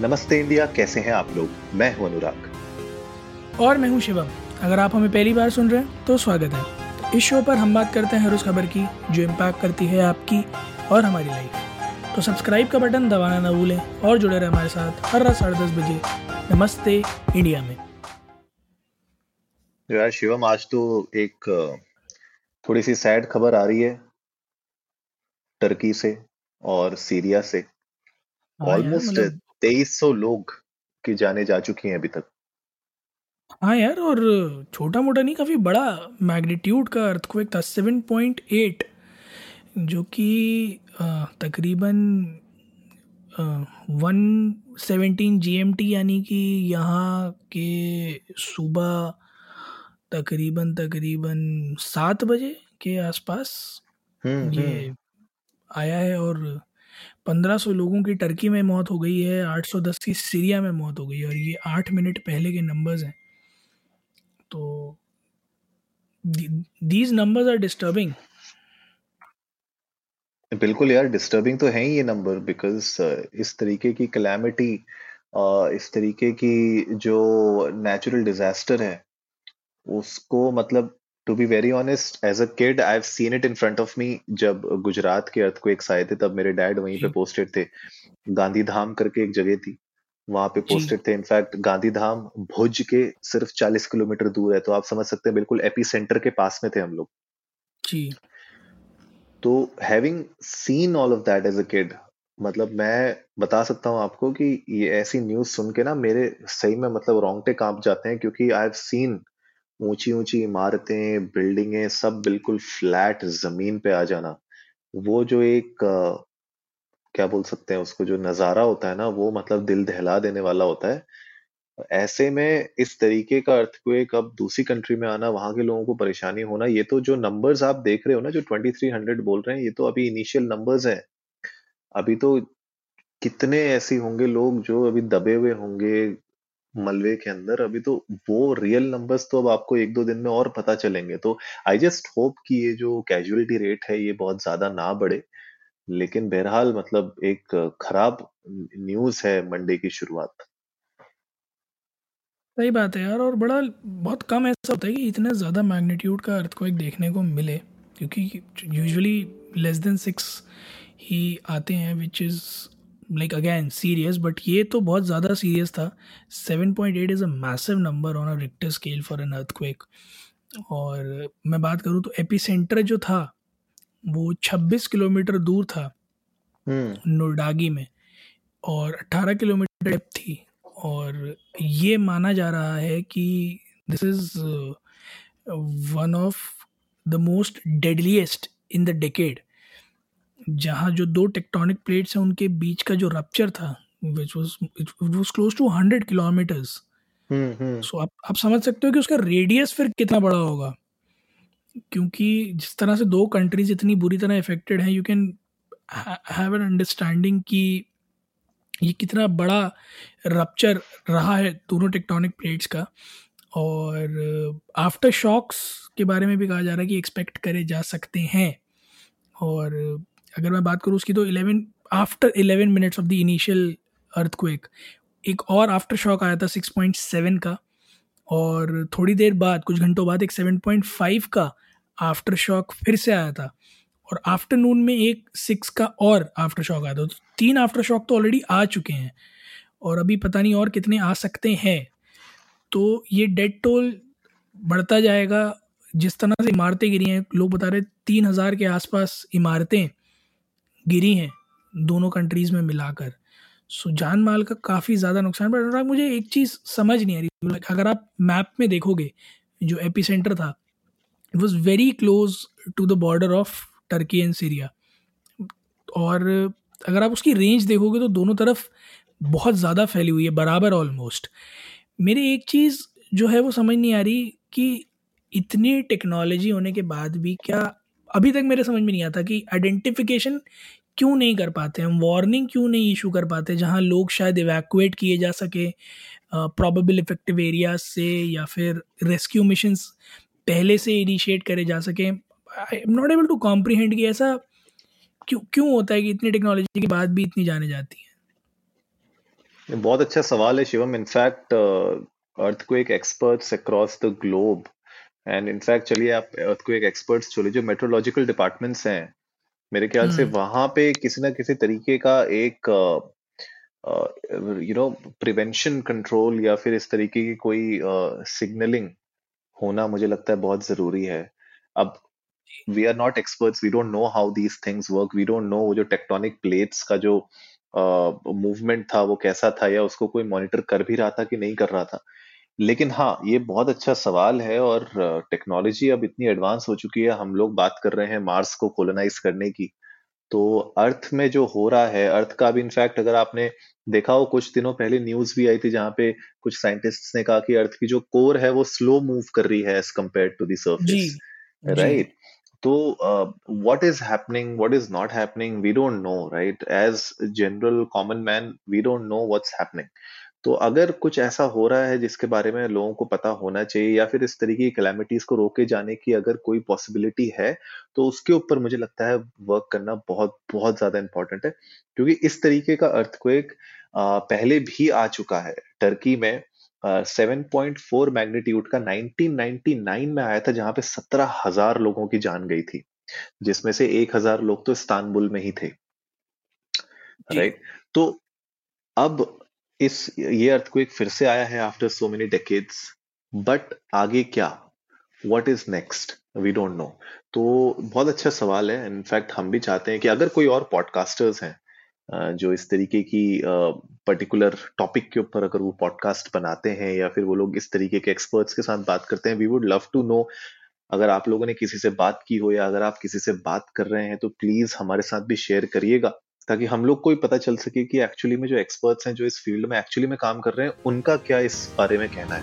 नमस्ते इंडिया कैसे हैं आप लोग? मैं हूँ अनुराग। और मैं हूँ शिवम। अगर आप हमें पहली बार सुन रहे हैं तो स्वागत है। इस शो पर हम बात करते हैं हर उस खबर की जो इम्पैक्ट करती है आपकी और हमारी लाइफ तो सब्सक्राइब का बटन दबाना ना भूलें और जुड़े रहे हमारे साथ हर रात साढ़े दस बजे। नमस्ते इंडिया में। यार शिवम आज तो एक थोड़ी सी सैड खबर आ रही है टर्की से और सीरिया से। ऑलमोस्ट मतलब तेईस सौ लोग की जाने जा चुकी हैं अभी तक। हाँ यार और छोटा मोटा नहीं काफ़ी बड़ा मैग्नीट्यूड का अर्थक्वेक था सेवन पॉइंट एट जो कि तकरीबन one seventeen G M T यानी कि यहाँ के सुबह तकरीबन तकरीबन सात बजे के आसपास हम्म ये हम्म। आया है और पंद्रह सौ लोगों की टर्की में मौत हो गई है, आठ सौ दस की सीरिया में मौत हो गई है और ये आठ मिनट पहले के नंबर्स हैं। तो दीज नंबर्स आर डिस्टर्बिंग बिल्कुल यार डिस्टर्बिंग तो है ही ये नंबर बिकॉज़ इस तरीके की कलैमिटी इस तरीके की जो नेचुरल डिजास्टर है, उसको मतलब to be very honest as a kid I have seen it in front of me जब गुजरात के अर्थक्वेक्स आए थे तब मेरे डैड वहीं पे पोस्टेड थे। गांधी धाम करके एक जगह थी वहाँ पे पोस्टेड थे। इनफैक्ट गांधी धाम भुज के सिर्फ़ चालीस किलोमीटर दूर है तो आप समझ सकते हैं बिल्कुल एपी सेंटर के पास में थे हम लोग। जी। तो having seen all of that as a kid मतलब मैं बता सकता हूँ आपको कि ये ऐसी न्यूज़ सुन के ना मेरे सही में मतलब रोंगटे काँप जाते हैं क्योंकि आई हैव सीन ऊँची ऊँची इमारतें, बिल्डिंगें सब बिल्कुल फ्लैट ज़मीन पे आ जाना। वो जो एक, क्या बोल सकते हैं उसको, जो नज़ारा होता है ना, वो मतलब दिल दहला देने वाला होता है। ऐसे में इस तरीके का अर्थ अर्थक्वेक अब दूसरी कंट्री में आना, वहाँ के लोगों को परेशानी होना, ये तो जो नंबर्स आप देख रहे हो ना, जो ट्वेंटी थ्री हंड्रेड बोल रहे हैं, ये तो अभी इनिशियल नंबर्स हैं। अभी तो कितने ऐसे होंगे लोग जो अभी दबे हुए होंगे मलबे के अंदर, अभी तो वो रियल नंबर्स तो अब आपको एक दो दिन में और पता चलेंगे। तो आई जस्ट होप कि ये जो कैजुअलिटी रेट है, ये बहुत ज़्यादा ना बढ़े। लेकिन बहरहाल मतलब एक खराब न्यूज़ है मंडे की शुरुआत। सही बात है यार, और बड़ा, बहुत कम ऐसा होता है कि इतना ज़्यादा मैग्नीट्यूड का अर्थक्वेक देखने को मिले। क्योंकि यूजुअली लेस देन सिक्स ही आते हैं which is like again serious but ये तो बहुत ज़्यादा सीरियस था। Seven point eight is a massive number on a Richter scale for an earthquake और मैं बात करूँ तो एपी सेंटर जो था वो छब्बीस किलोमीटर दूर था। हम्म। नोडागी में। और 18 किलोमीटर डेप्थ थी। और ये माना जा रहा है कि this is one of the most deadliest in the decade जहाँ जो दो टेक्टोनिक प्लेट्स हैं उनके बीच का जो रप्चर था which was it was close to hundred kilometers so आप आप समझ सकते हो कि उसका रेडियस फिर कितना बड़ा होगा। क्योंकि जिस तरह से दो कंट्रीज़ इतनी बुरी तरह इफेक्टेड हैं you can have an understanding कि ये कितना बड़ा रप्चर रहा है दोनों टेक्टोनिक प्लेट्स का। और आफ्टर शॉक्स के बारे में भी कहा जा रहा है कि एक्सपेक्ट करे जा सकते हैं। और अगर मैं बात करूँ उसकी तो 11 after 11 minutes of the initial earthquake एक और आफ्टर शॉक आया था 6.7 का, और थोड़ी देर बाद, कुछ घंटों बाद एक 7.5 का आफ्टर शॉक फिर से आया था, और आफ्टरनून में एक सिक्स का और आफ्टर शॉक आया था। तो तीन आफ्टर शॉक तो ऑलरेडी आ चुके हैं, और अभी पता नहीं और कितने आ सकते हैं। तो ये डेड टोल बढ़ता जाएगा, जिस तरह से इमारतें गिरी हैं, लोग बता रहे तीन हज़ार के आसपास इमारतें गिरी हैं दोनों कंट्रीज़ में मिलाकर। सो जान माल का काफ़ी ज़्यादा नुकसान पर अनुराग मुझे एक चीज़ समझ नहीं आ रही अगर आप मैप में देखोगे, जो एपी सेंटर था it was very close to the border of Turkey and Syria और अगर आप उसकी रेंज देखोगे तो दोनों तरफ़ बहुत ज़्यादा फैली हुई है, बराबर ऑलमोस्ट मेरी एक चीज़ जो है, वो समझ नहीं आ रही कि इतनी टेक्नोलॉजी होने के बाद भी क्या अभी तक मेरे समझ में नहीं आता कि आइडेंटिफिकेशन क्यों नहीं कर पाते हम वार्निंग क्यों नहीं इशू कर पाते, जहाँ लोग शायद इवैक्यूएट किए जा सके प्रॉबेबल इफ़ेक्टिव एरियाज़ से या फिर रेस्क्यू मिशंस पहले से इनिशिएट करे जा सके। I am not able to comprehend कि ऐसा क्यों क्यों होता है कि इतनी टेक्नोलॉजी के बाद भी इतनी जाने जाती है। बहुत अच्छा सवाल है Shivam. In fact earthquake experts across the globe and in fact चलिए आप अर्थक्वेक एक्सपर्ट्स चलिए जो मेट्रोलॉजिकल डिपार्टमेंट्स हैं मेरे ख्याल से हम्म। वहाँ पे किसी ना किसी तरीके का एक यू नो प्रिवेंशन कंट्रोल या फिर इस तरीके की कोई सिग्नलिंग uh, होना मुझे लगता है बहुत ज़रूरी है। अब we are not experts we don't know how these things work we don't know वो जो टेक्टोनिक प्लेट्स का जो मूवमेंट uh, था वो कैसा था या उसको कोई मॉनिटर कर भी रहा था कि नहीं कर रहा था। लेकिन हाँ ये बहुत अच्छा सवाल है और टेक्नोलॉजी अब इतनी एडवांस हो चुकी है हम लोग बात कर रहे हैं मार्स को कोलोनाइज करने की। तो अर्थ में जो हो रहा है अर्थ का भी इनफैक्ट अगर आपने देखा हो कुछ दिनों पहले न्यूज़ भी आई थी जहाँ पे कुछ साइंटिस्ट्स ने कहा कि अर्थ की जो कोर है वो स्लो मूव कर रही है एज कंपेयर टू दी जी सर्फेस राइट तो what is happening what is not happening we don't know right as general common man we don't know what's happening तो अगर कुछ ऐसा हो रहा है जिसके बारे में लोगों को पता होना चाहिए या फिर इस तरीके की कैलामिटीज को रोके जाने की अगर कोई पॉसिबिलिटी है तो उसके ऊपर मुझे लगता है वर्क करना बहुत बहुत ज़्यादा इंपॉर्टेंट है। क्योंकि इस तरीके का अर्थक्वेक पहले भी आ चुका है। टर्की में सेवन पॉइंट फोर मैग्नीट्यूड का 1999 में आया था जहाँ पे सत्रह हज़ार लोगों की जान गई थी जिसमें से एक हज़ार लोग तो इस्तानबुल में ही थे। राइट तो अब इस, ये अर्थक्वेक फिर से आया है after so many decades but आगे क्या? What is next we don't know तो बहुत अच्छा सवाल है. इनफैक्ट हम भी चाहते हैं कि अगर कोई और पॉडकास्टर्स हैं जो इस तरीके की पर्टिकुलर टॉपिक के ऊपर अगर वो पॉडकास्ट बनाते हैं या फिर वो लोग इस तरीके के एक्सपर्ट्स के साथ बात करते हैं we would love to know अगर आप लोगों ने किसी से बात की हो या अगर आप किसी से बात कर रहे हैं तो प्लीज़ हमारे साथ भी शेयर करिएगा. ताकि हम लोग को भी पता चल सके कि एक्चुअली में जो एक्सपर्ट्स हैं जो इस फ़ील्ड में एक्चुअली में काम कर रहे हैं उनका क्या इस बारे में कहना है।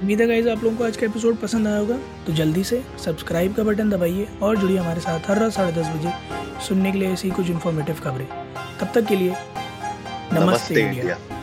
उम्मीद है गाइज़ आप लोगों को आज का एपिसोड पसंद आया होगा। तो जल्दी से सब्सक्राइब का बटन दबाइए और जुड़िए हमारे साथ हर रात साढ़े दस बजे सुनने के लिए ऐसी कुछ इन्फॉर्मेटिव खबरें। तब तक के लिए नमस्ते नमस्ते इंडिया। इंडिया।